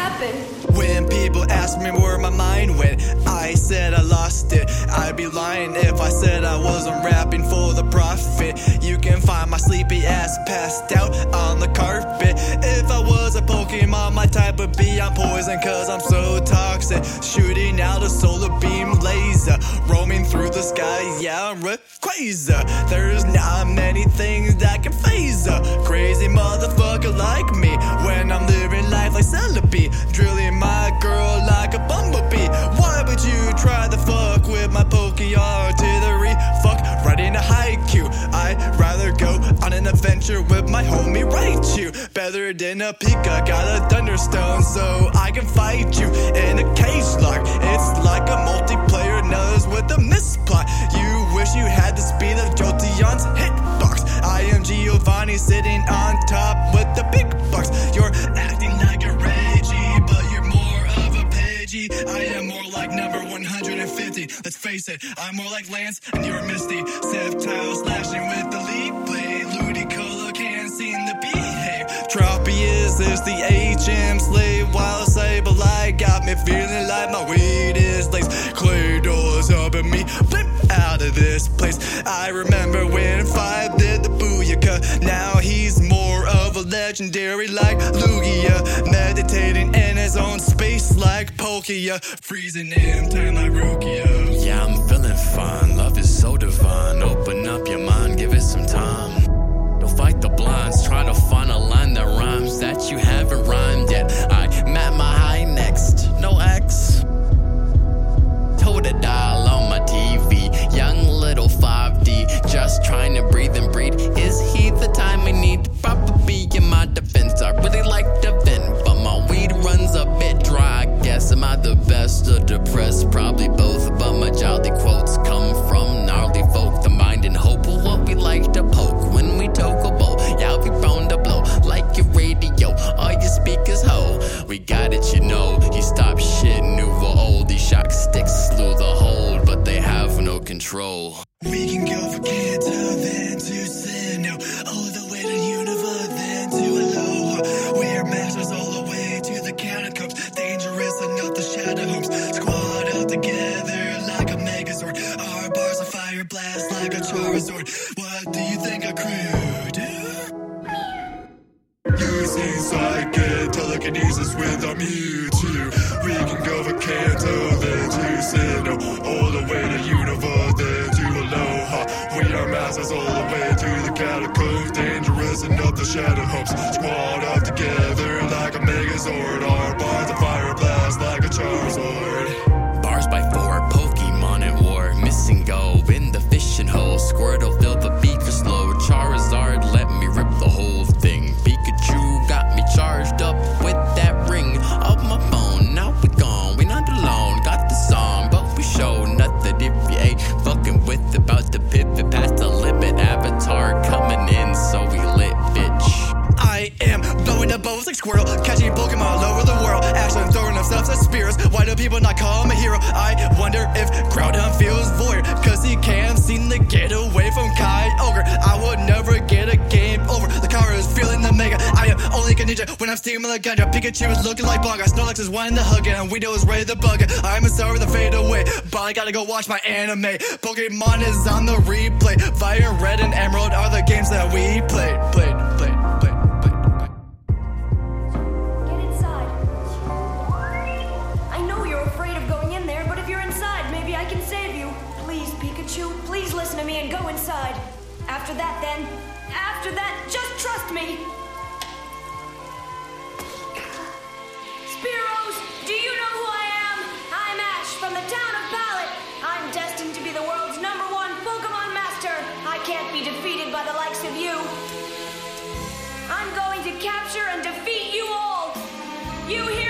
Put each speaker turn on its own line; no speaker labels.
happened?
When people ask me where my mind went, I said I lost it. I'd be lying if I said I wasn't rapping for the profit. You can find my sleepy ass passed out on the carpet. A Pokemon, my type would be on poison, cause I'm so toxic. Shooting out a solar beam laser, roaming through the sky, yeah, I'm crazy. There's not many things that can phase a crazy motherfucker like me when I'm living life like Celebi, drilling on an adventure with my homie Raichu. Better than a Pika, got a Thunderstone so I can fight you in a cage lock. It's like a multiplayer nose with a misplot. You wish you had the speed of Jolteon's hitbox. I am Giovanni sitting on top with the big bucks. You're acting like a Reggie, but you're more of a Pidgey. I am more like number 150. Let's face it, I'm more like Lance and you're Misty. Sceptile slashing with the lead Tropius is the HM slave, while Sableye got me feeling like my weed is laced. Claydol's helping me flip out of this place. I remember when Five did the Booyaka. Now he's more of a legendary like Lugia. Meditating in his own space like Palkia. Freezing in time like Rukia.
Yeah, I'm feeling fine. Love is so divine. Open up your mind, give it some time. Control.
We can go for Kanto, then to Sinnoh, all the way to Unova, then to Alola. We're masters all the way to the catacombs, dangerous enough the shadow homes. Squad up together like a megazord, our bars of fire blast like a Charizard. What do you think a crew do? Using psychic telekinesis with our Mewtwo. Dangerous enough the shadow hopes. Squad up together like a Megazord, catching Pokemon all over the world. Ashland throwing themselves as spears. Why do people not call him a hero? I wonder if Groudon feels void, cause he can't seem to get away from Kyogre. I would never get a game over. The car is feeling the mega. I am only a ninja when I'm steaming the ganja. Pikachu is looking like Bonga. Snorlax is wanting to hug it, and Weedle is ready to bug it. I'm with a fade away, but I gotta go watch my anime. Pokemon is on the replay. Fire Red and Emerald are the games that we played, played,
Please listen to me and go inside. After that, then, after that, just trust me. Spearow, do you know who I am? I'm Ash from the town of Pallet. I'm destined to be the world's number one Pokemon master. I can't be defeated by the likes of you. I'm going to capture and defeat you all. You hear